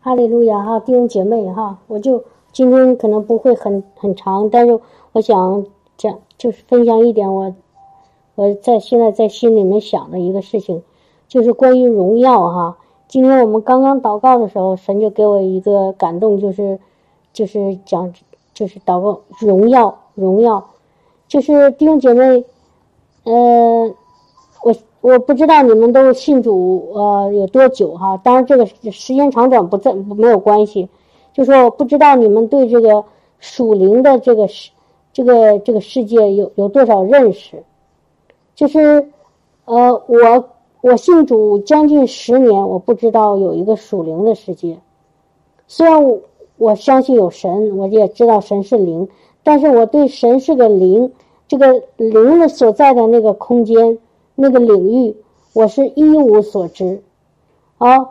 哈利路亚哈，弟兄姐妹哈，我就今天可能不会很很长，但是我想讲就是分享一点我我在现在在心里面想的一个事情，就是关于荣耀哈。今天我们刚刚祷告的时候，神就给我一个感动，就是就是讲就是祷告荣耀荣耀，就是弟兄姐妹，呃，我。不知道你们都信主呃有多久哈，当然这个时间长短不在没有关系，就说我不知道你们对这个属灵的这个世这个这个世界有有多少认识，就是呃我我信主将近十年，我不知道有一个属灵的世界，虽然我相信有神，我也知道神是灵，但是我对神是个灵，这个灵的所在的那个空间。那个领域，我是一无所知，啊，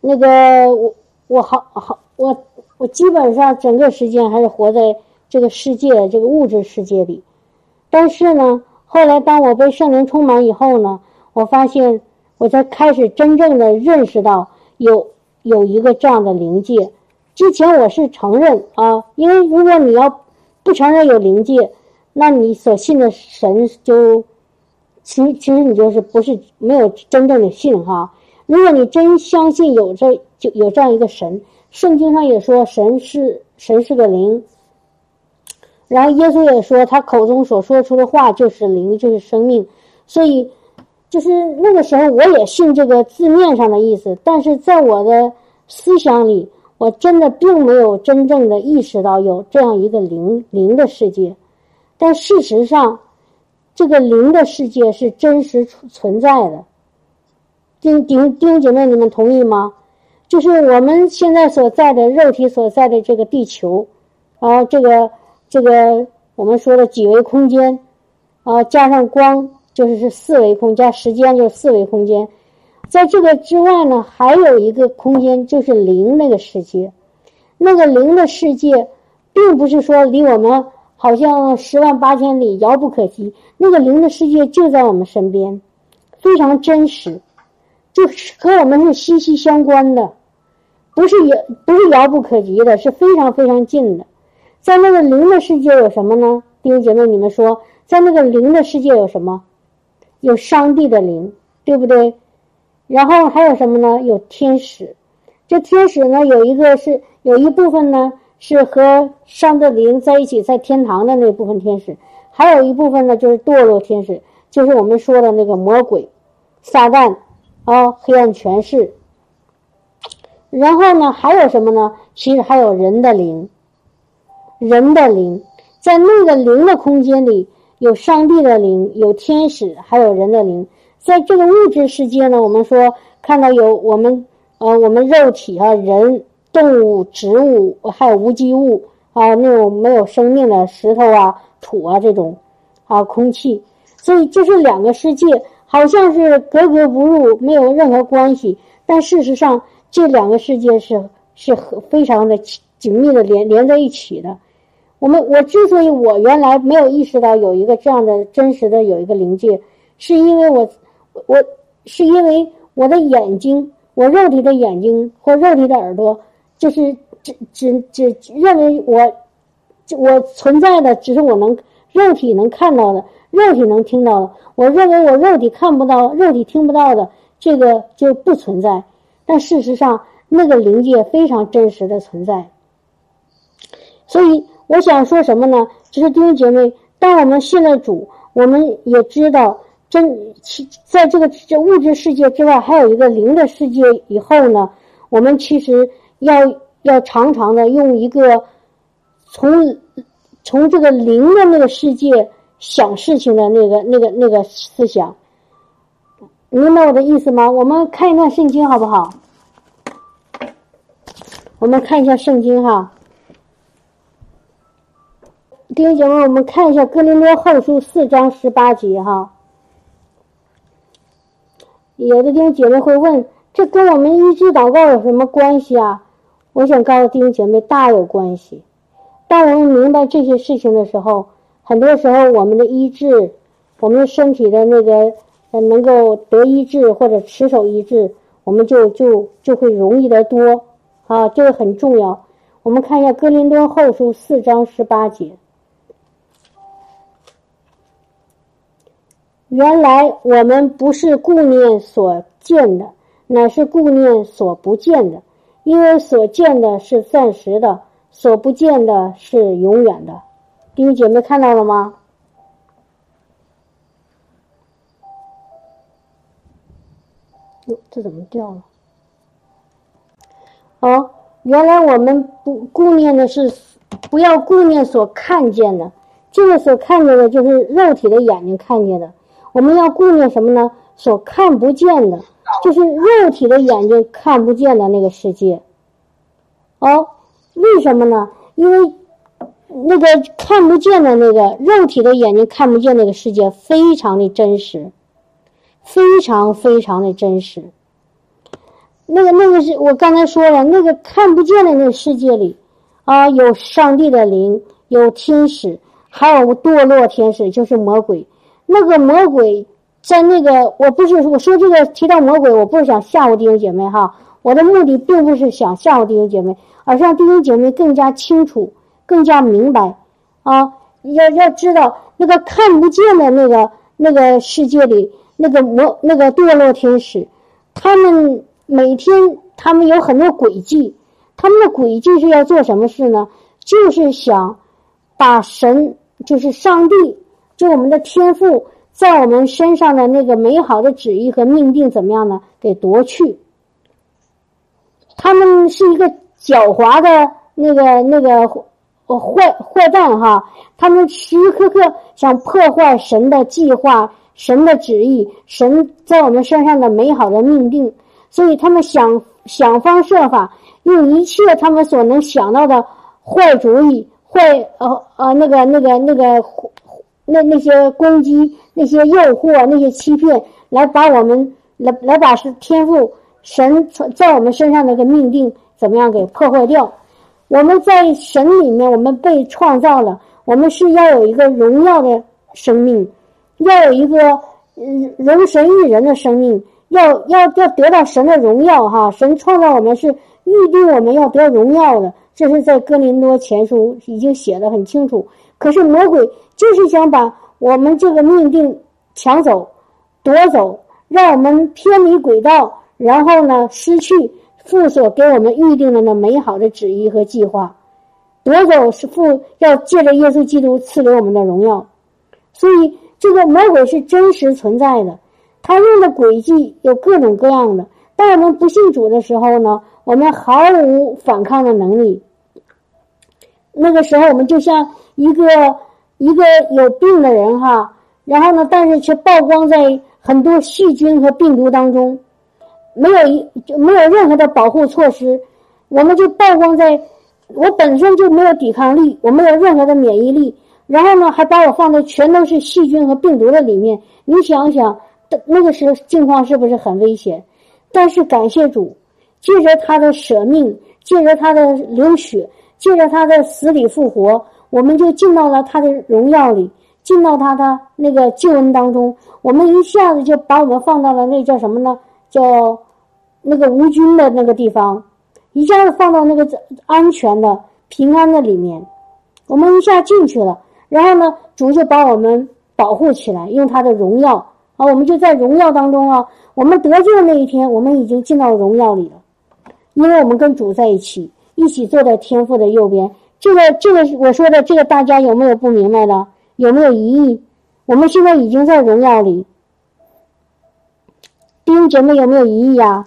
那个我我好好我我基本上整个时间还是活在这个世界这个物质世界里，但是呢，后来当我被圣灵充满以后呢，我发现我才开始真正的认识到有有一个这样的灵界。之前我是承认啊，因为如果你要不承认有灵界，那你所信的神就。其，其实你就是不是没有真正的信哈。如果你真相信有这就有这样一个神，圣经上也说神是神是个灵，然后耶稣也说他口中所说出的话就是灵，就是生命。所以，就是那个时候我也信这个字面上的意思，但是在我的思想里，我真的并没有真正的意识到有这样一个灵灵的世界。但事实上。这个灵的世界是真实存在的，丁丁丁姐妹，你们同意吗？就是我们现在所在的肉体所在的这个地球，啊，这个这个我们说的几维空间，啊，加上光就是是四维空加时间就是四维空间，在这个之外呢，还有一个空间就是灵那个世界，那个灵的世界，并不是说离我们。好像十万八千里遥不可及，那个灵的世界就在我们身边，非常真实，就是和我们是息息相关的，不是遥不是遥不可及的，是非常非常近的。在那个灵的世界有什么呢？弟兄姐妹，你们说，在那个灵的世界有什么？有上帝的灵，对不对？然后还有什么呢？有天使。这天使呢，有一个是有一部分呢。是和上帝灵在一起，在天堂的那部分天使，还有一部分呢，就是堕落天使，就是我们说的那个魔鬼、撒旦啊，黑暗权势。然后呢，还有什么呢？其实还有人的灵，人的灵，在那个灵的空间里，有上帝的灵，有天使，还有人的灵。在这个物质世界呢，我们说看到有我们呃，我们肉体啊，人。动物、植物还有无机物啊，那种没有生命的石头啊、土啊这种啊，空气，所以就是两个世界，好像是格格不入，没有任何关系。但事实上，这两个世界是是和非常的紧密的连连在一起的。我们我之所以我原来没有意识到有一个这样的真实的有一个灵界，是因为我我是因为我的眼睛，我肉体的眼睛或肉体的耳朵。就是只只只认为我，我存在的只是我能肉体能看到的，肉体能听到的。我认为我肉体看不到、肉体听不到的，这个就不存在。但事实上，那个灵界非常真实的存在。所以我想说什么呢？就是弟兄姐妹，当我们信了主，我们也知道真其在这个这物质世界之外，还有一个灵的世界。以后呢，我们其实。要要常常的用一个从从这个灵的那个世界想事情的那个那个那个思想，明白我的意思吗？我们看一段圣经好不好？我们看一下圣经哈，弟兄姐妹，我们看一下哥林多后书四章十八节哈。有的弟兄姐妹会问，这跟我们医治祷告有什么关系啊？我想告诉弟兄姐妹，大有关系。当我们明白这些事情的时候，很多时候我们的医治，我们的身体的那个能够得医治或者持守医治，我们就就就会容易得多啊，这个很重要。我们看一下《哥林多后书》四章十八节。原来我们不是顾念所见的，乃是顾念所不见的，因为所见的是暂时的，所不见的是永远的。弟兄姐妹看到了吗？哟，这怎么掉了？哦，原来我们不顾念的是，不要顾念所看见的，这个所看见的就是肉体的眼睛看见的。我们要顾念什么呢？所看不见的，就是肉体的眼睛看不见的那个世界。哦，为什么呢？因为那个看不见的那个肉体的眼睛看不见那个世界非常的真实，非常非常的真实。那个那个是我刚才说了，那个看不见的那个世界里，啊，有上帝的灵，有天使，还有堕落天使，就是魔鬼。那个魔鬼在那个，我不是我说这个提到魔鬼，我不是想吓唬弟兄姐妹哈，我的目的并不是想吓唬弟兄姐妹，而是让弟兄姐妹更加清楚、更加明白啊，要要知道那个看不见的那个那个世界里，那个魔那个堕落天使，他们每天他们有很多诡计，他们的诡计是要做什么事呢？就是想把神，就是上帝。就我们的天赋在我们身上的那个美好的旨意和命定怎么样呢？给夺去。他们是一个狡猾的那个那个坏坏蛋哈，他们时时刻刻想破坏神的计划、神的旨意、神在我们身上的美好的命定，所以他们想想方设法用一切他们所能想到的坏主意、坏呃呃那个那个那个。那那些攻击、那些诱惑、那些欺骗，来把我们来来把是天赋神在我们身上那个命定怎么样给破坏掉？我们在神里面，我们被创造了，我们是要有一个荣耀的生命，要有一个嗯容神育人的生命，要要要得到神的荣耀哈！神创造我们是预定我们要得荣耀的，这是在哥林多前书已经写的很清楚。可是魔鬼就是想把我们这个命定抢走、夺走，让我们偏离轨道，然后呢失去父所给我们预定的那美好的旨意和计划，夺走是父要借着耶稣基督赐给我们的荣耀。所以这个魔鬼是真实存在的，他用的诡计有各种各样的。当我们不信主的时候呢，我们毫无反抗的能力。那个时候，我们就像。一个一个有病的人哈，然后呢，但是却曝光在很多细菌和病毒当中，没有一就没有任何的保护措施，我们就曝光在，我本身就没有抵抗力，我没有任何的免疫力，然后呢，还把我放在全都是细菌和病毒的里面，你想想，那个时候境况是不是很危险？但是感谢主，借着他的舍命，借着他的流血，借着他的死里复活。我们就进到了他的荣耀里，进到他的那个救恩当中。我们一下子就把我们放到了那叫什么呢？叫那个无菌的那个地方，一下子放到那个安全的、平安的里面。我们一下进去了，然后呢，主就把我们保护起来，用他的荣耀啊，我们就在荣耀当中啊。我们得救的那一天，我们已经进到荣耀里了，因为我们跟主在一起，一起坐在天父的右边。这个这个我说的这个大家有没有不明白的？有没有疑义？我们现在已经在荣耀里，弟兄姐妹有没有疑义呀？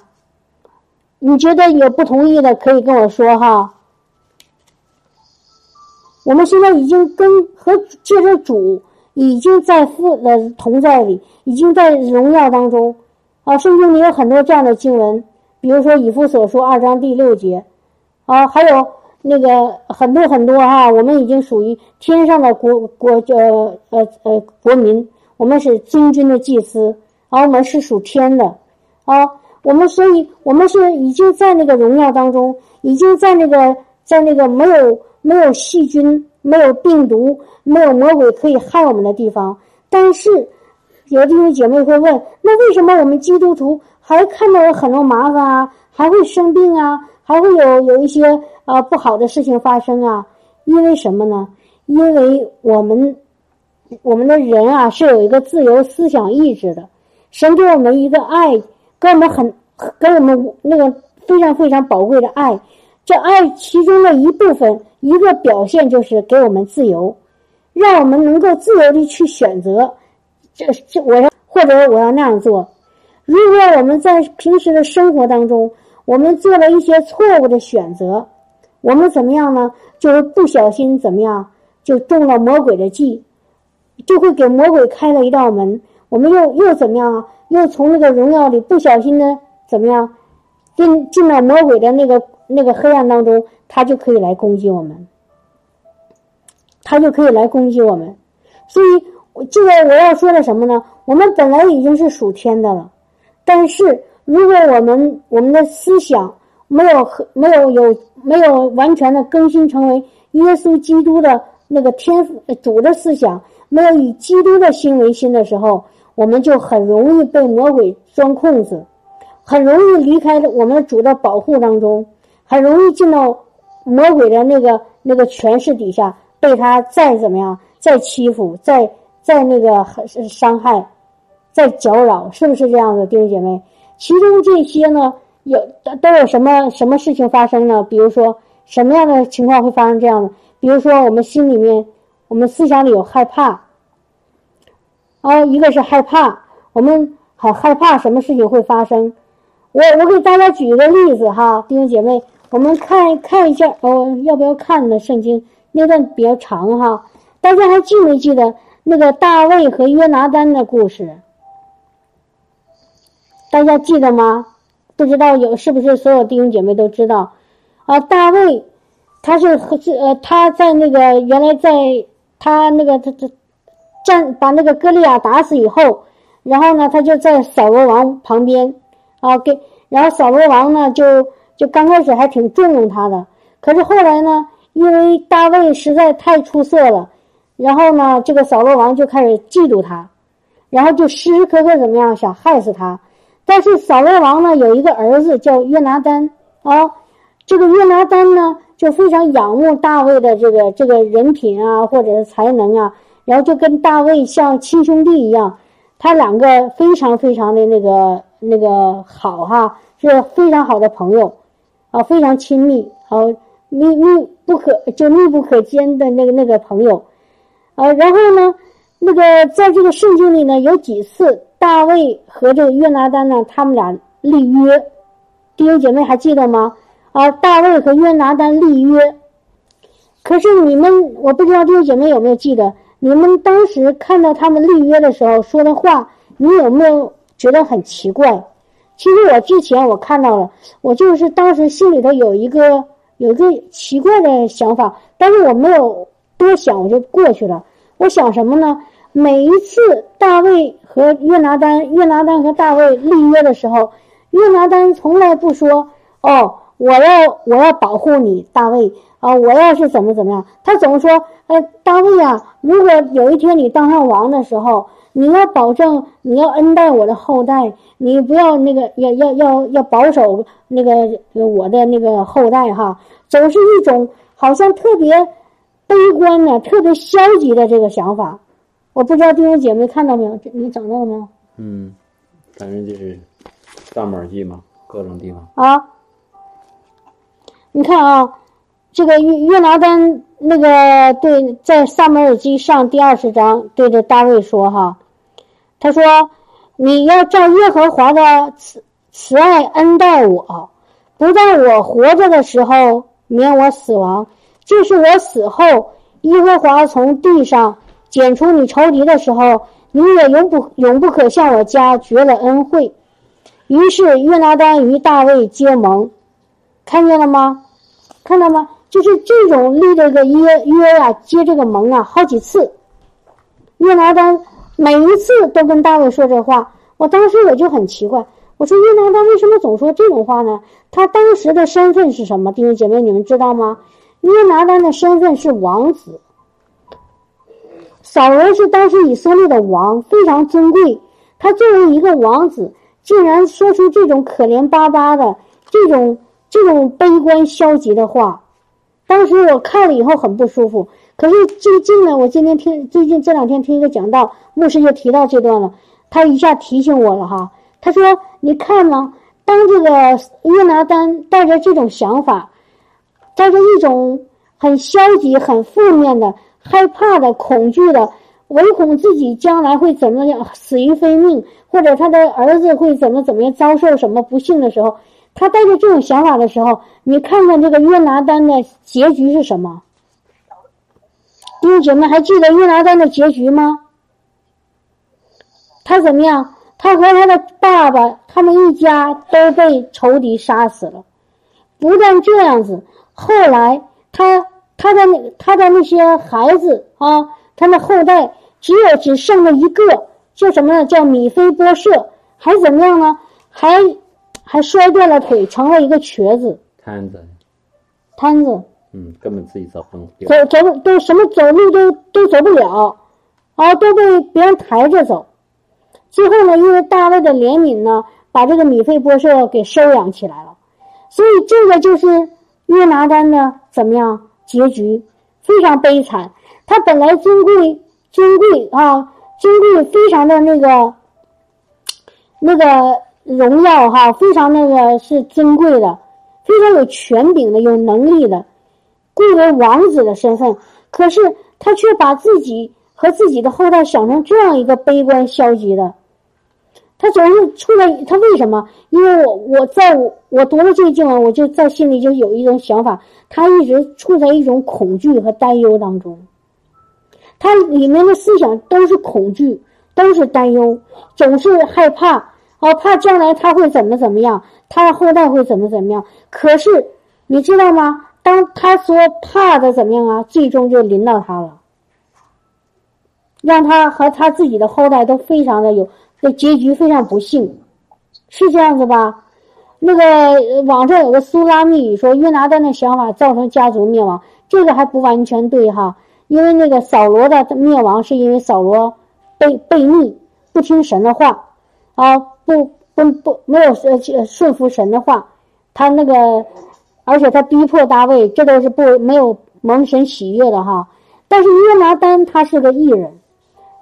你觉得有不同意的可以跟我说哈。我们现在已经跟和借着主已经在父的同在里，已经在荣耀当中啊。圣经里有很多这样的经文，比如说以父所说二章第六节啊，还有。那个很多很多哈，我们已经属于天上的国国呃呃呃国民，我们是君君的祭司，而我们是属天的，啊，我们所以我们是已经在那个荣耀当中，已经在那个在那个没有没有细菌、没有病毒、没有魔鬼可以害我们的地方。但是有弟兄姐妹会问，那为什么我们基督徒还看到有很多麻烦啊，还会生病啊？还会有有一些啊不好的事情发生啊？因为什么呢？因为我们我们的人啊是有一个自由思想意志的，神给我们一个爱，给我们很给我们那个非常非常宝贵的爱。这爱其中的一部分，一个表现就是给我们自由，让我们能够自由的去选择。这这我要或者我要那样做。如果我们在平时的生活当中，我们做了一些错误的选择，我们怎么样呢？就是不小心怎么样，就中了魔鬼的计，就会给魔鬼开了一道门。我们又又怎么样啊？又从那个荣耀里不小心的怎么样，进进了魔鬼的那个。那个黑暗当中，他就可以来攻击我们，他就可以来攻击我们。所以，这个我要说的什么呢？我们本来已经是属天的了，但是如果我们我们的思想没有和没有有没有完全的更新成为耶稣基督的那个天主的思想，没有以基督的心为心的时候，我们就很容易被魔鬼钻空子，很容易离开我们主的保护当中。很容易进到魔鬼的那个那个权势底下，被他再怎么样，再欺负，再再那个伤害，再搅扰，是不是这样的，弟兄姐妹？其中这些呢，有都有什么什么事情发生呢？比如说什么样的情况会发生这样的？比如说我们心里面，我们思想里有害怕，啊，一个是害怕，我们很害怕什么事情会发生。我我给大家举一个例子哈，弟兄姐妹。我们看看一下哦，要不要看呢？圣经那段比较长哈，大家还记没记得那个大卫和约拿丹的故事？大家记得吗？不知道有是不是所有弟兄姐妹都知道？啊，大卫他是和呃他在那个原来在他那个他他战把那个歌利亚打死以后，然后呢他就在扫罗王旁边啊给，然后扫罗王呢就。就刚开始还挺重用他的，可是后来呢，因为大卫实在太出色了，然后呢，这个扫罗王就开始嫉妒他，然后就时时刻刻怎么样想害死他。但是扫罗王呢有一个儿子叫约拿丹啊，这个约拿丹呢就非常仰慕大卫的这个这个人品啊，或者是才能啊，然后就跟大卫像亲兄弟一样，他两个非常非常的那个那个好哈，是非常好的朋友。啊，非常亲密，好密密不可就密不可兼的那个那个朋友，啊，然后呢，那个在这个圣经里呢，有几次大卫和这个约拿丹呢，他们俩立约，弟兄姐妹还记得吗？啊，大卫和约拿丹立约，可是你们我不知道弟兄姐妹有没有记得，你们当时看到他们立约的时候说的话，你有没有觉得很奇怪？其实我之前我看到了，我就是当时心里头有一个有一个奇怪的想法，但是我没有多想，我就过去了。我想什么呢？每一次大卫和约拿丹，约拿丹和大卫立约的时候，约拿丹从来不说：“哦，我要我要保护你，大卫啊，我要是怎么怎么样。”他总说：“呃，大卫啊，如果有一天你当上王的时候。”你要保证，你要恩待我的后代，你不要那个要要要要保守那个我的那个后代哈，总是一种好像特别悲观的、特别消极的这个想法。我不知道弟兄姐妹看到没有？你找到了没有？嗯，反正就是大马记嘛，各种地方啊。你看啊，这个约约拿丹那个对，在萨摩尔记上第二十章对着大卫说哈。他说：“你要照耶和华的慈慈爱恩待我，不在我活着的时候免我死亡；就是我死后，耶和华从地上剪除你仇敌的时候，你也永不永不可向我家绝了恩惠。”于是约拿丹与大卫结盟，看见了吗？看到吗？就是这种立这个约约呀，结这个盟啊，好几次，约拿丹。每一次都跟大卫说这话，我当时我就很奇怪，我说约拿丹为什么总说这种话呢？他当时的身份是什么？弟兄姐妹，你们知道吗？约拿丹的身份是王子，扫罗是当时以色列的王，非常尊贵。他作为一个王子，竟然说出这种可怜巴巴的、这种这种悲观消极的话。当时我看了以后很不舒服。可是最近呢，我今天听最近这两天听一个讲道，牧师就提到这段了，他一下提醒我了哈。他说：“你看呢，当这个约拿丹带着这种想法，带着一种很消极、很负面的、害怕的、恐惧的，唯恐自己将来会怎么样死于非命，或者他的儿子会怎么怎么样遭受什么不幸的时候，他带着这种想法的时候，你看看这个约拿丹的结局是什么？”弟兄姐妹还记得约拿丹的结局吗？他怎么样？他和他的爸爸，他们一家都被仇敌杀死了。不但这样子，后来他他的那他的那些孩子啊，他的后代只有只剩了一个，叫什么呢？叫米菲波舍，还怎么样呢？还还摔断了腿，成了一个瘸子。瘫子。瘫子。嗯，根本自己走不动，走走都什么走路都都走不了，啊，都被别人抬着走。最后呢，因为大卫的怜悯呢，把这个米费波设给收养起来了。所以这个就是约拿丹的怎么样结局，非常悲惨。他本来尊贵尊贵啊，尊贵非常的那个那个荣耀哈，非常那个是尊贵的，非常有权柄的，有能力的。贵为王子的身份，可是他却把自己和自己的后代想成这样一个悲观消极的。他总是处在他为什么？因为我我在我我读了这个经文，我就在心里就有一种想法，他一直处在一种恐惧和担忧当中。他里面的思想都是恐惧，都是担忧，总是害怕哦，怕将来他会怎么怎么样，他的后代会怎么怎么样。可是你知道吗？当他说怕的怎么样啊？最终就临到他了，让他和他自己的后代都非常的有，的结局非常不幸，是这样子吧？那个网上有个苏拉密语说约拿丹的想法造成家族灭亡，这个还不完全对哈，因为那个扫罗的灭亡是因为扫罗被被逆，不听神的话，啊，不不不没有呃顺服神的话，他那个。而且他逼迫大卫，这都是不没有蒙神喜悦的哈。但是约拿丹他是个艺人，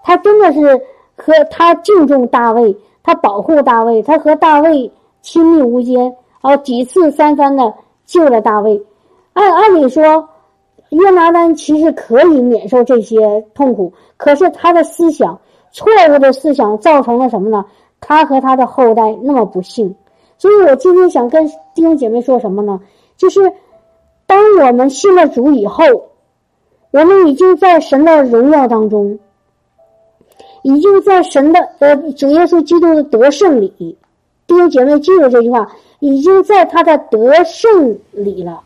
他真的是和他敬重大卫，他保护大卫，他和大卫亲密无间，啊几次三番的救了大卫。按按理说，约拿丹其实可以免受这些痛苦，可是他的思想错误的思想造成了什么呢？他和他的后代那么不幸。所以我今天想跟弟兄姐妹说什么呢？就是，当我们信了主以后，我们已经在神的荣耀当中，已经在神的呃主耶稣基督的得胜里。弟兄姐妹记住这句话，已经在他的得胜里了，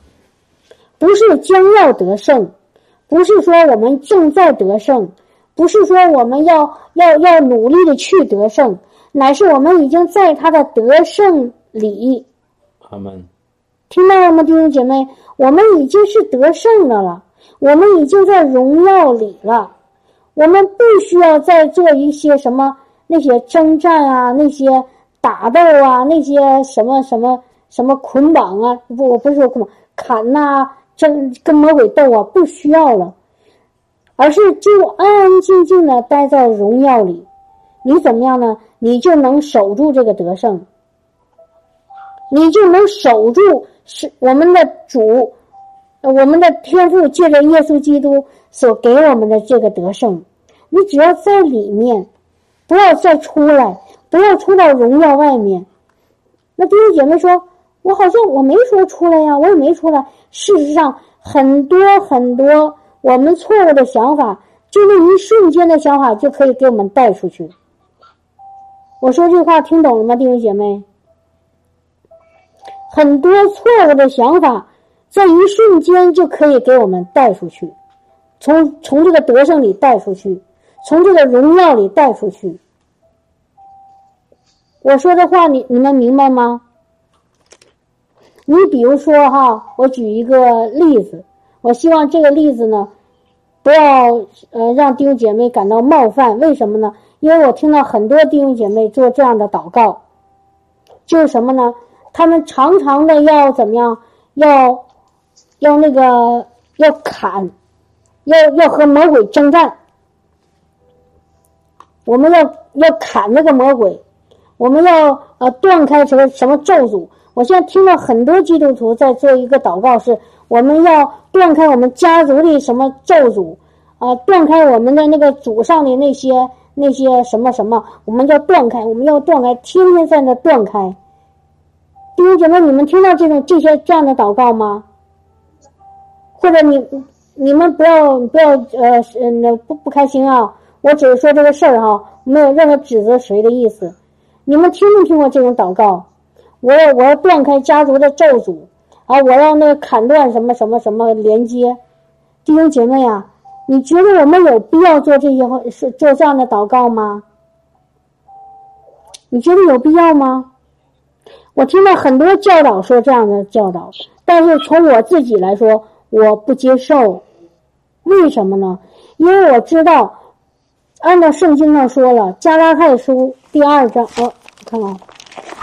不是将要得胜，不是说我们正在得胜，不是说我们要要要努力的去得胜，乃是我们已经在他的得胜里。阿门。听到了吗，弟兄姐妹？我们已经是得胜的了，我们已经在荣耀里了。我们不需要再做一些什么那些征战啊，那些打斗啊，那些什么什么什么捆绑啊，不，我不是说捆绑，砍呐，争跟魔鬼斗啊，不需要了，而是就安安静静的待在荣耀里。你怎么样呢？你就能守住这个得胜，你就能守住。是我们的主，我们的天父借着耶稣基督所给我们的这个得胜，你只要在里面，不要再出来，不要出到荣耀外面。那弟兄姐妹说：“我好像我没说出来呀，我也没出来。”事实上，很多很多我们错误的想法，就那一瞬间的想法，就可以给我们带出去。我说这话听懂了吗，弟兄姐妹？很多错误的想法，在一瞬间就可以给我们带出去，从从这个得胜里带出去，从这个荣耀里带出去。我说的话，你你们明白吗？你比如说哈，我举一个例子，我希望这个例子呢，不要呃让弟兄姐妹感到冒犯。为什么呢？因为我听到很多弟兄姐妹做这样的祷告，就是什么呢？他们常常的要怎么样？要要那个要砍，要要和魔鬼征战。我们要要砍那个魔鬼，我们要呃断开什么什么咒诅。我现在听到很多基督徒在做一个祷告，是我们要断开我们家族的什么咒诅啊，断开我们的那个祖上的那些那些什么什么，我们要断开，我们要断开，天天在那断开。弟兄姐妹，你们听到这种这些这样的祷告吗？或者你你们不要不要呃那不不开心啊。我只是说这个事儿哈，没有任何指责谁的意思。你们听没听过这种祷告？我要我要断开家族的咒诅啊！我要那个砍断什么什么什么连接。弟兄姐妹啊，你觉得我们有必要做这些是做这样的祷告吗？你觉得有必要吗？我听到很多教导说这样的教导，但是从我自己来说，我不接受。为什么呢？因为我知道。按照圣经上说了，《加拉太书》第二章，哦，看看，《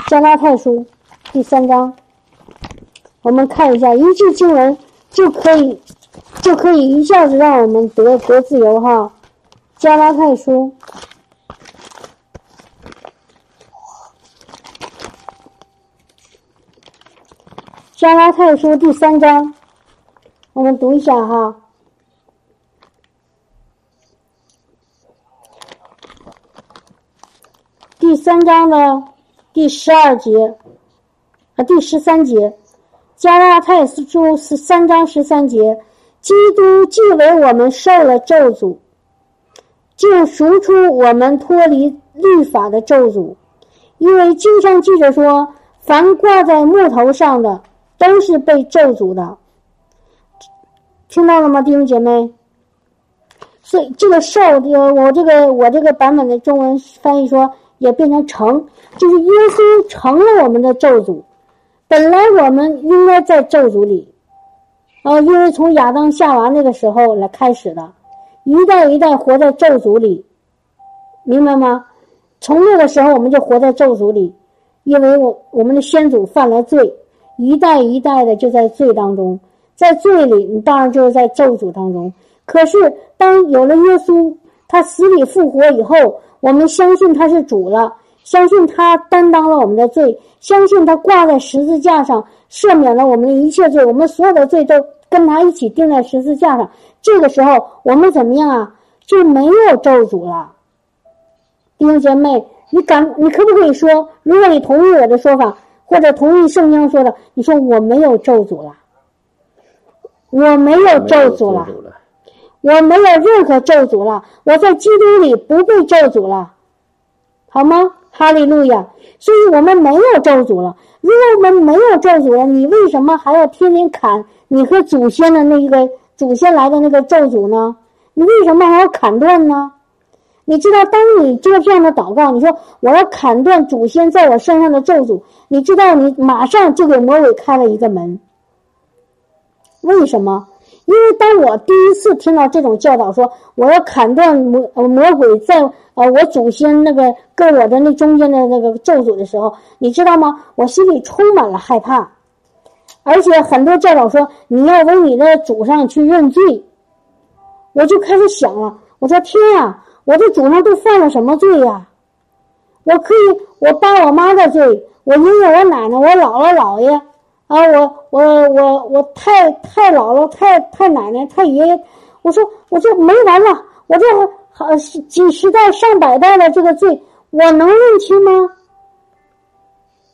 加拉太书》第三章，我们看一下，一句经文就可以，就可以一下子让我们得得自由哈，《加拉太书》，《加拉太书》第三章，我们读一下哈。第三章的第十二节，啊，第十三节，加拉太书十三章十三节，基督既为我们受了咒诅，就赎出我们脱离律法的咒诅，因为经上记着说，凡挂在木头上的，都是被咒诅的。听到了吗，弟兄姐妹？所以这个受，呃，我这个我这个版本的中文翻译说。也变成成，就是耶稣成了我们的咒诅。本来我们应该在咒诅里，啊，因为从亚当夏娃那个时候来开始的，一代一代活在咒诅里，明白吗？从那个时候我们就活在咒诅里，因为我我们的先祖犯了罪，一代一代的就在罪当中，在罪里，你当然就是在咒诅当中。可是当有了耶稣，他死里复活以后。我们相信他是主了，相信他担当了我们的罪，相信他挂在十字架上赦免了我们的一切罪，我们所有的罪都跟他一起钉在十字架上。这个时候，我们怎么样啊？就没有咒诅了。弟兄姐妹，你敢？你可不可以说，如果你同意我的说法，或者同意圣经说的，你说我没有咒诅了，我没有咒诅了。我没有任何咒诅了，我在基督里不被咒诅了，好吗？哈利路亚！所以我们没有咒诅了。如果我们没有咒诅了，你为什么还要天天砍你和祖先的那个祖先来的那个咒诅呢？你为什么还要砍断呢？你知道，当你做这样的祷告，你说我要砍断祖先在我身上的咒诅，你知道，你马上就给魔鬼开了一个门。为什么？因为当我第一次听到这种教导，说我要砍断魔魔鬼在呃我祖先那个跟我的那中间的那个咒诅的时候，你知道吗？我心里充满了害怕，而且很多教导说你要为你的祖上去认罪，我就开始想了，我说天呀，我这祖上都犯了什么罪呀？我可以我爸我妈的罪，我爷爷我奶奶我姥姥姥爷。啊，我我我我太太姥姥、太太奶奶、太爷爷，我说我这没完了，我这好几十代、上百代的这个罪，我能认清吗？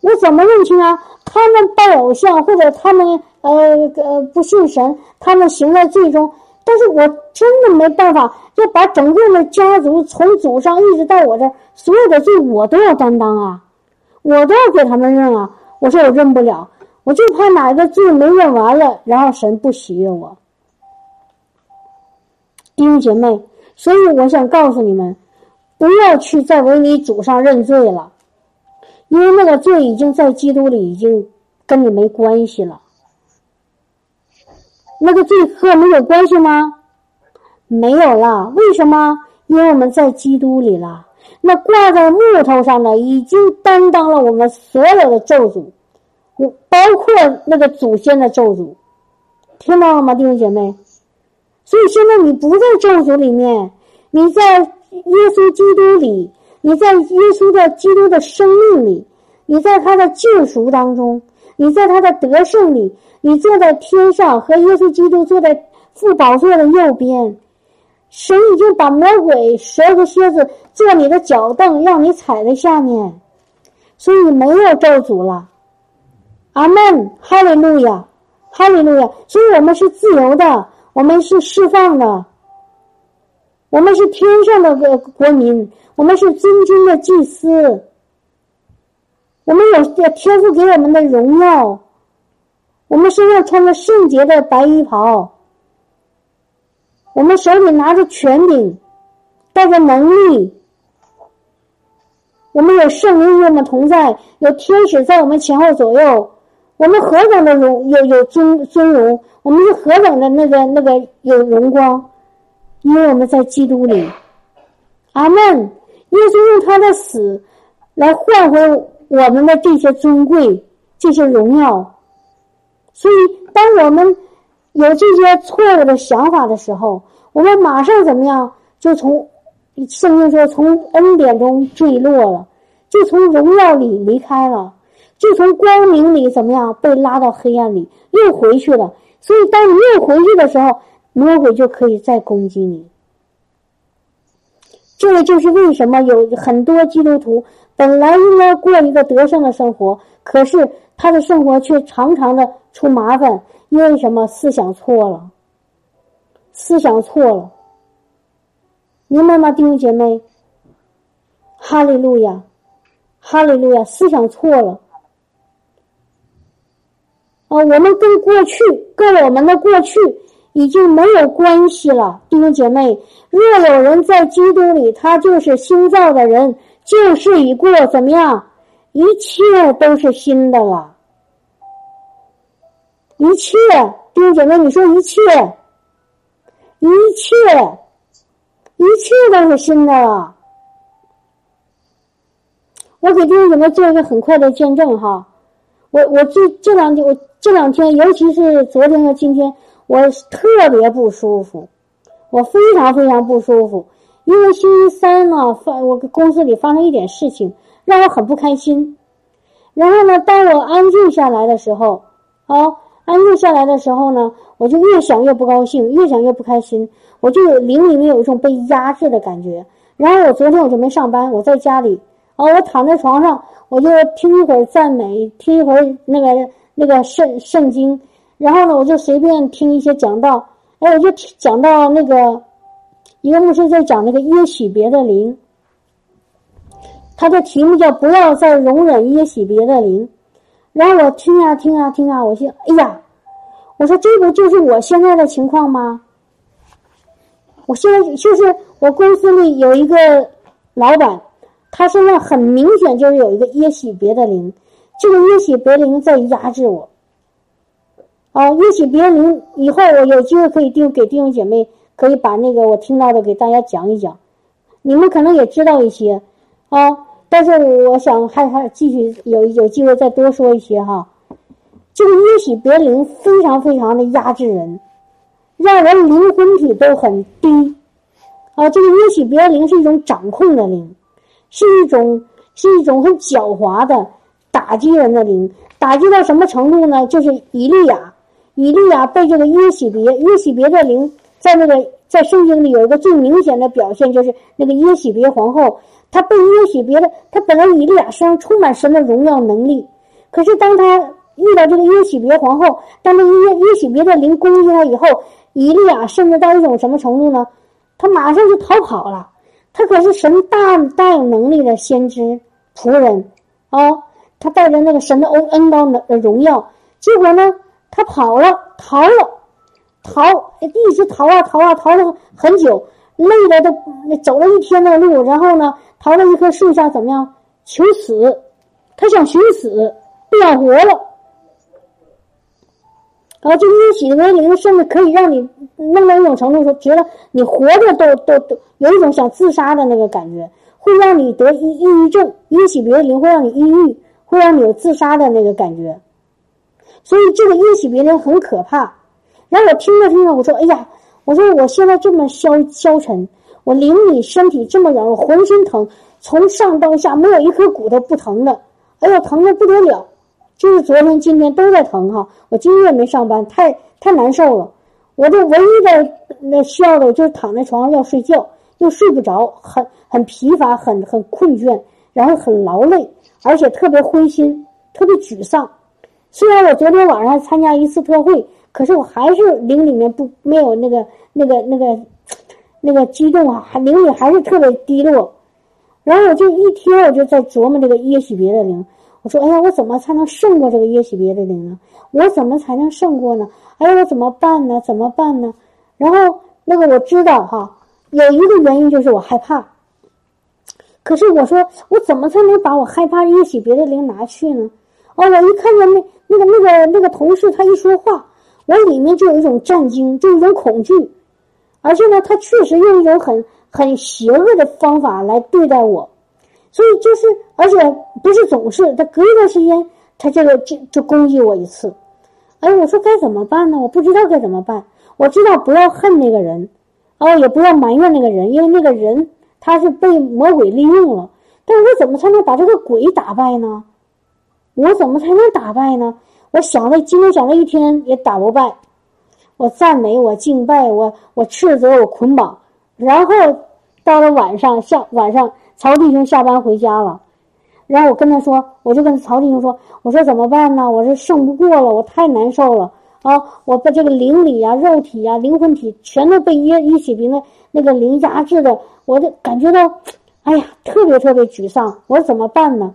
我怎么认清啊？他们拜偶像，或者他们呃呃不信神，他们行在罪中，但是我真的没办法，要把整个的家族从祖上一直到我这，所有的罪我都要担当啊，我都要给他们认啊。我说我认不了。我就怕哪个罪没认完了，然后神不喜悦我，弟兄姐妹，所以我想告诉你们，不要去再为你祖上认罪了，因为那个罪已经在基督里，已经跟你没关系了。那个罪和我们有关系吗？没有了。为什么？因为我们在基督里了。那挂在木头上的已经担当了我们所有的咒诅。我包括那个祖先的咒诅，听到了吗，弟兄姐妹？所以现在你不在咒诅里面，你在耶稣基督里，你在耶稣的基督的生命里，你在他的救赎当中，你在他的得胜里，你坐在天上和耶稣基督坐在父宝座的右边，神已经把魔鬼蛇和蝎子做你的脚凳，让你踩在下面，所以没有咒诅了。阿门，哈利路亚，哈利路亚。所以我们是自由的。我们是释放的，我们是天上的个国民，我们是尊君的祭司，我们有天赋给我们的荣耀，我们身上穿着圣洁的白衣袍，我们手里拿着权柄，带着能力，我们有圣灵与我们同在，有天使在我们前后左右。我们何等的荣有有尊尊荣，我们是何等的那个那个有荣光，因为我们在基督里。阿门。耶稣用他的死来换回我们的这些尊贵、这些荣耀。所以，当我们有这些错误的想法的时候，我们马上怎么样？就从圣经说，从恩典中坠落了，就从荣耀里离开了。就从光明里怎么样被拉到黑暗里，又回去了。所以，当你又回去的时候，魔鬼就可以再攻击你。这个就是为什么有很多基督徒本来应该过一个得胜的生活，可是他的生活却常常的出麻烦，因为什么？思想错了，思想错了。明白吗，弟兄姐妹？哈利路亚，哈利路亚，思想错了。啊，我们跟过去，跟我们的过去已经没有关系了，弟兄姐妹。若有人在基督里，他就是新造的人，旧事已过，怎么样？一切都是新的了。一切，弟兄姐妹，你说一切，一切，一切都是新的了。我给弟兄姐妹做一个很快的见证哈，我我这这两天我。这两天，尤其是昨天和今天，我特别不舒服，我非常非常不舒服。因为星期三呢，发我公司里发生一点事情，让我很不开心。然后呢，当我安静下来的时候，啊，安静下来的时候呢，我就越想越不高兴，越想越不开心，我就有灵里面有一种被压制的感觉。然后我昨天我就没上班，我在家里，啊，我躺在床上，我就听一会儿赞美，听一会儿那个。那个圣圣经，然后呢，我就随便听一些讲道，哎，我就讲到那个一个牧师在讲那个耶许别的灵，他的题目叫不要再容忍耶许别的灵，然后我听啊听啊听啊，我心哎呀，我说这不就是我现在的情况吗？我现在就是我公司里有一个老板，他身上很明显就是有一个耶喜别的灵。这个耶喜别灵在压制我，啊，耶喜别灵以后我有机会可以定给弟兄姐妹，可以把那个我听到的给大家讲一讲，你们可能也知道一些，啊，但是我想还还继续有有机会再多说一些哈。这个耶喜别灵非常非常的压制人，让人灵魂体都很低，啊，这个耶喜别灵是一种掌控的灵，是一种是一种很狡猾的。打击人的灵，打击到什么程度呢？就是以利亚，以利亚被这个耶喜别，耶喜别的灵，在那个在圣经里有一个最明显的表现，就是那个耶喜别皇后，她被耶喜别的，她本来以利亚身上充满神的荣耀能力，可是当她遇到这个耶喜别皇后，当那耶耶喜别的灵攻击她以后，以利亚甚至到一种什么程度呢？他马上就逃跑了。他可是神大大有能力的先知仆人啊。他带着那个神的恩恩高的荣耀，结果呢，他跑了，逃了，逃，一直逃啊逃啊逃了很久，累的都走了一天的路，然后呢，逃到一棵树下，怎么样？求死，他想寻死，不想活了。啊，这一起的灵甚至可以让你弄到一种程度，说觉得你活着都都都有一种想自杀的那个感觉，会让你得抑抑郁症。一起别灵会让你抑郁。会让你有自杀的那个感觉，所以这个耶喜别灵很可怕。然后我听着听着，我说：“哎呀，我说我现在这么消消沉，我灵里身体这么软，我浑身疼，从上到下没有一颗骨头不疼的。哎呦，疼的不得了，就是昨天今天都在疼哈。我今天也没上班，太太难受了。我这唯一的那需要的就是躺在床上要睡觉，又睡不着，很很疲乏，很很困倦，然后很劳累，而且特别灰心，特别沮丧。虽然我昨天晚上参加一次特会。”可是我还是灵里面不没有那个那个那个那个激动啊，灵里还是特别低落。然后我就一天我就在琢磨这个耶喜别的灵，我说哎呀，我怎么才能胜过这个耶喜别的灵呢？我怎么才能胜过呢？哎呀，我怎么办呢？怎么办呢？然后那个我知道哈，有一个原因就是我害怕。可是我说我怎么才能把我害怕耶喜别的灵拿去呢？哦，我一看见那那个那个那个同事他一说话。我里面就有一种战惊，就一种恐惧，而且呢，他确实用一种很很邪恶的方法来对待我，所以就是，而且不是总是，他隔一段时间，他这个就就攻击我一次，哎，我说该怎么办呢？我不知道该怎么办。我知道不要恨那个人，哦，也不要埋怨那个人，因为那个人他是被魔鬼利用了。但是我怎么才能把这个鬼打败呢？我怎么才能打败呢？我想了，今天想了一天也打不败。我赞美，我敬拜，我我斥责，我捆绑。然后到了晚上下晚上，曹弟兄下班回家了。然后我跟他说，我就跟曹弟兄说：“我说怎么办呢？我这胜不过了，我太难受了啊！我把这个灵里呀、肉体呀、灵魂体全都被一一起被那那个灵压制的，我就感觉到，哎呀，特别特别沮丧。我说怎么办呢？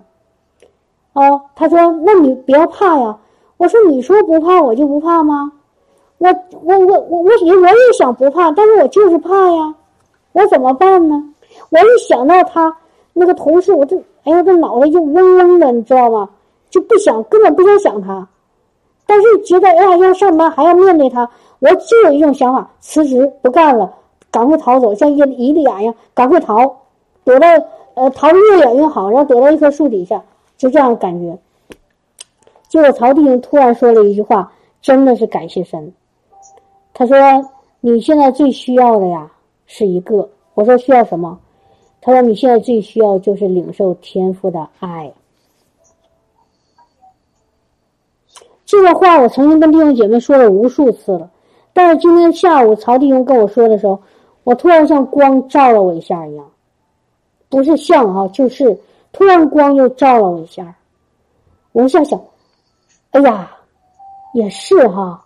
哦，他说：那你不要怕呀。”我说：“你说不怕，我就不怕吗？我我我我我我也想不怕，但是我就是怕呀。我怎么办呢？我一想到他那个同事，我就哎呀，这脑袋就嗡嗡的，你知道吗？就不想，根本不想想他。但是觉得哎呀，要上班还要面对他，我就有一种想法：辞职不干了，赶快逃走，像伊伊利亚一样，赶快逃，躲到呃逃得越远越好，然后躲到一棵树底下，就这样感觉。”结果曹弟兄突然说了一句话，真的是感谢神。他说：“你现在最需要的呀，是一个。”我说：“需要什么？”他说：“你现在最需要就是领受天赋的爱。”这个话我曾经跟弟兄姐妹说了无数次了，但是今天下午曹弟兄跟我说的时候，我突然像光照了我一下一样，不是像哈，就是突然光又照了我一下。我想想。哎呀，也是哈，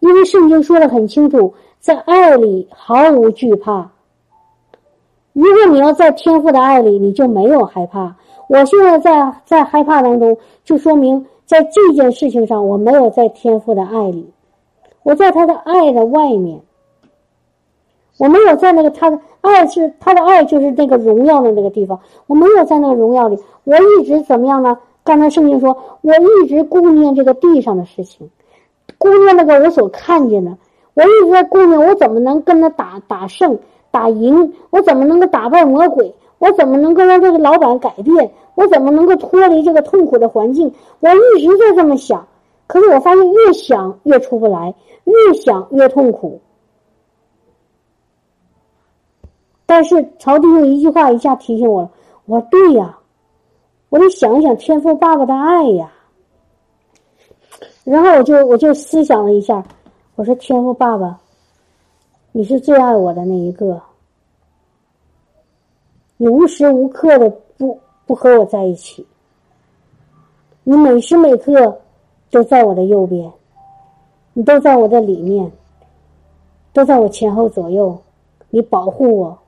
因为圣经说的很清楚，在爱里毫无惧怕。如果你要在天赋的爱里，你就没有害怕。我现在在在害怕当中，就说明在这件事情上，我没有在天赋的爱里，我在他的爱的外面，我没有在那个他的爱是他的爱，就是那个荣耀的那个地方，我没有在那个荣耀里，我一直怎么样呢？刚才圣经说，我一直顾念这个地上的事情，顾念那个我所看见的，我一直在顾念我怎么能跟他打打胜、打赢，我怎么能够打败魔鬼，我怎么能够让这个老板改变，我怎么能够脱离这个痛苦的环境，我一直在这么想。可是我发现越想越出不来，越想越痛苦。但是曹弟兄一句话一下提醒我了，我说对呀。我得想一想天赋爸爸的爱呀，然后我就我就思想了一下，我说天赋爸爸，你是最爱我的那一个，你无时无刻的不不和我在一起，你每时每刻都在我的右边，你都在我的里面，都在我前后左右，你保护我，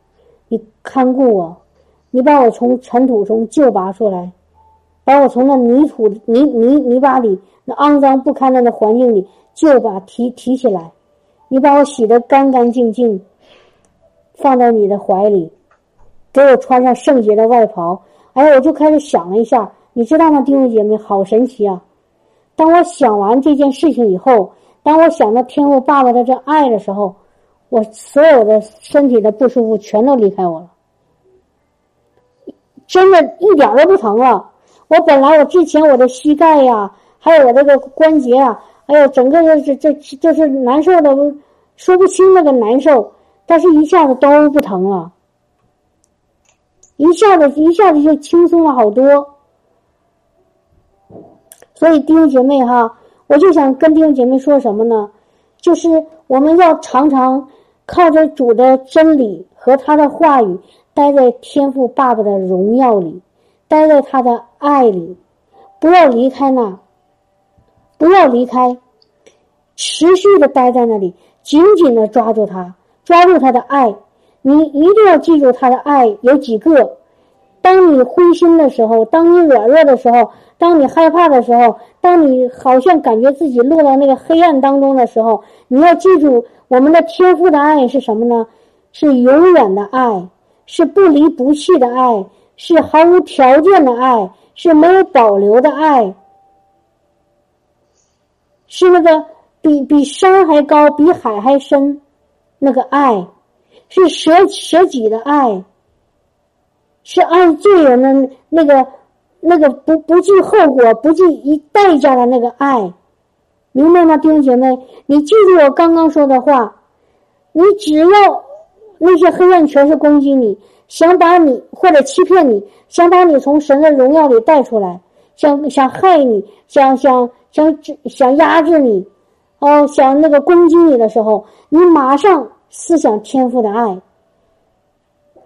你看顾我，你把我从尘土中救拔出来。把我从那泥土泥泥泥巴里那肮脏不堪的那环境里就把提提起来，你把我洗得干干净净，放在你的怀里，给我穿上圣洁的外袍。哎，我就开始想了一下，你知道吗，弟兄姐妹，好神奇啊！当我想完这件事情以后，当我想到天父爸爸的这爱的时候，我所有的身体的不舒服全都离开我了，真的一点都不疼了。我本来我之前我的膝盖呀，还有我这个关节啊，哎呦整个这这这就是难受的，说不清那个难受，但是一下子都不疼了，一下子一下子就轻松了好多。所以弟兄姐妹哈，我就想跟弟兄姐妹说什么呢？就是我们要常常靠着主的真理和他的话语，待在天父爸爸的荣耀里，待在他的爱里，不要离开那，不要离开，持续的待在那里，紧紧的抓住他，抓住他的爱。你一定要记住他的爱有几个。当你灰心的时候，当你软弱的时候。当你害怕的时候，当你好像感觉自己落到那个黑暗当中的时候，你要记住，我们的天赋的爱是什么呢？是永远的爱，是不离不弃的爱，是毫无条件的爱，是没有保留的爱，是那个比比山还高、比海还深那个爱，是舍舍己的爱，是爱罪人的那个。那个不不计后果、不计一代价的那个爱，明白吗，弟兄姐妹？你记住我刚刚说的话，你只要那些黑暗全是攻击你，想把你或者欺骗你，想把你从神的荣耀里带出来，想想害你，想想想想压制你，哦，想那个攻击你的时候，你马上思想天赋的爱，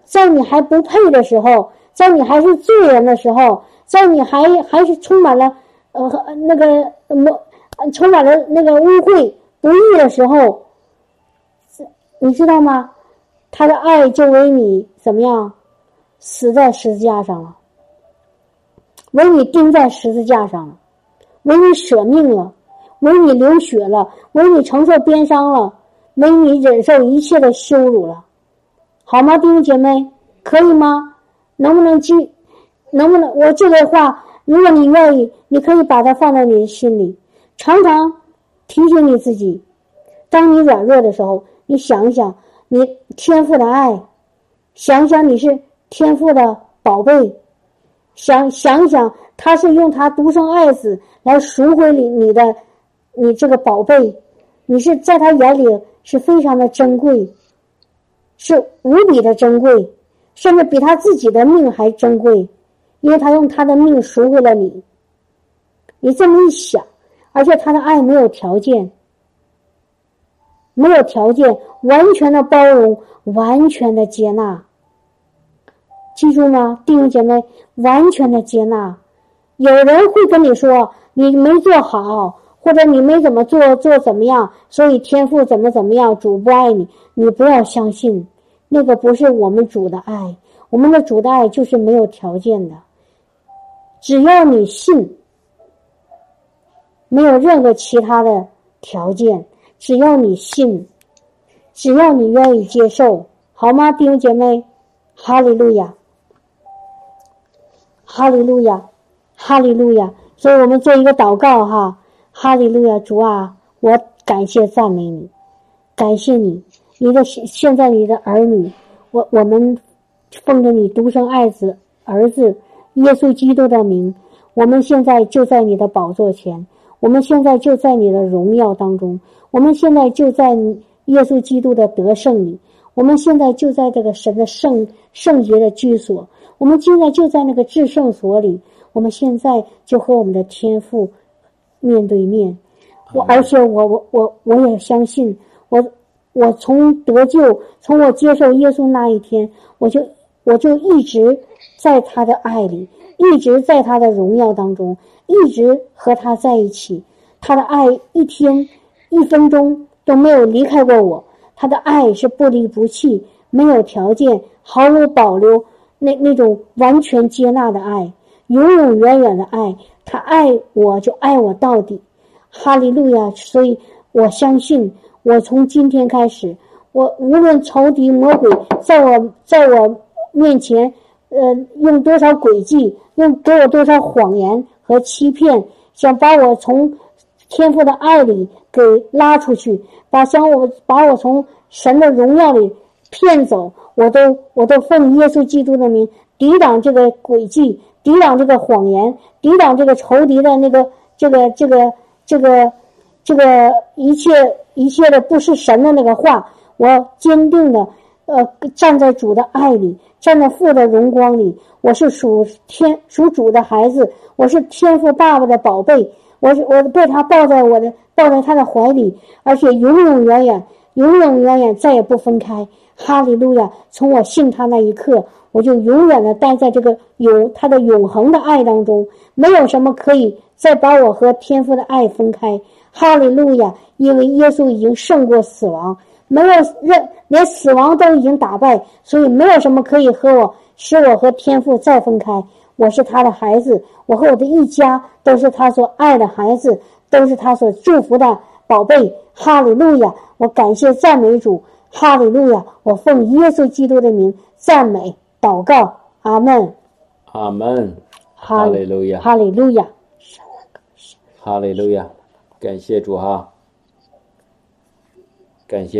在你还不配的时候，在你还是罪人的时候。在你还还是充满了呃那个么充满了那个污秽不义的时候，你知道吗？他的爱就为你怎么样死在十字架上了，为你钉在十字架上了，为你舍命了，为你流血了，为你承受鞭伤了，为你忍受一切的羞辱了，好吗，弟兄姐妹？可以吗？能不能记？能不能我这个话，如果你愿意，你可以把它放在你的心里，常常提醒你自己。当你软弱的时候，你想一想你天赋的爱，想想你是天赋的宝贝，想想想他是用他独生爱子来赎回你你的你这个宝贝，你是在他眼里是非常的珍贵，是无比的珍贵，甚至比他自己的命还珍贵。因为他用他的命赎回了你，你这么一想，而且他的爱没有条件，没有条件，完全的包容，完全的接纳。记住吗，弟兄姐妹？完全的接纳。有人会跟你说你没做好，或者你没怎么做，做怎么样，所以天赋怎么怎么样，主不爱你。你不要相信，那个不是我们主的爱，我们的主的爱就是没有条件的。只要你信，没有任何其他的条件。只要你信，只要你愿意接受，好吗，弟兄姐妹？哈利路亚，哈利路亚，哈利路亚。所以我们做一个祷告哈，哈利路亚，主啊，我感谢赞美你，感谢你，你的现现在你的儿女，我我们奉着你独生爱子儿子。耶稣基督的名，我们现在就在你的宝座前，我们现在就在你的荣耀当中，我们现在就在耶稣基督的得胜里，我们现在就在这个神的圣圣洁的居所，我们现在就在那个至圣所里，我们现在就和我们的天父面对面。我而且我我我我也相信，我我从得救，从我接受耶稣那一天，我就我就一直。在他的爱里，一直在他的荣耀当中，一直和他在一起。他的爱一天一分钟都没有离开过我。他的爱是不离不弃，没有条件，毫无保留，那那种完全接纳的爱，永永远远的爱。他爱我就爱我到底，哈利路亚！所以我相信，我从今天开始，我无论仇敌魔鬼在我在我面前。呃，用多少诡计，用给我多少谎言和欺骗，想把我从天父的爱里给拉出去，把想我把我从神的荣耀里骗走，我都我都奉耶稣基督的名抵挡这个诡计，抵挡这个谎言，抵挡这个仇敌的那个这个这个这个这个一切一切的不是神的那个话，我坚定的呃站在主的爱里，站在父的荣光里。我是属天属主的孩子，我是天父爸爸的宝贝，我是我被他抱在我的抱在他的怀里，而且永永远远永永远远再也不分开。哈利路亚！从我信他那一刻，我就永远的待在这个有他的永恒的爱当中，没有什么可以再把我和天父的爱分开。哈利路亚！因为耶稣已经胜过死亡，没有任连死亡都已经打败，所以没有什么可以和我使我和天父再分开。我是他的孩子，我和我的一家都是他所爱的孩子，都是他所祝福的宝贝。哈利路亚！我感谢赞美主。哈利路亚！我奉耶稣基督的名赞美、祷告，阿门。阿门。哈利路亚。哈利路亚。哈利路亚。感谢主哈。感谢。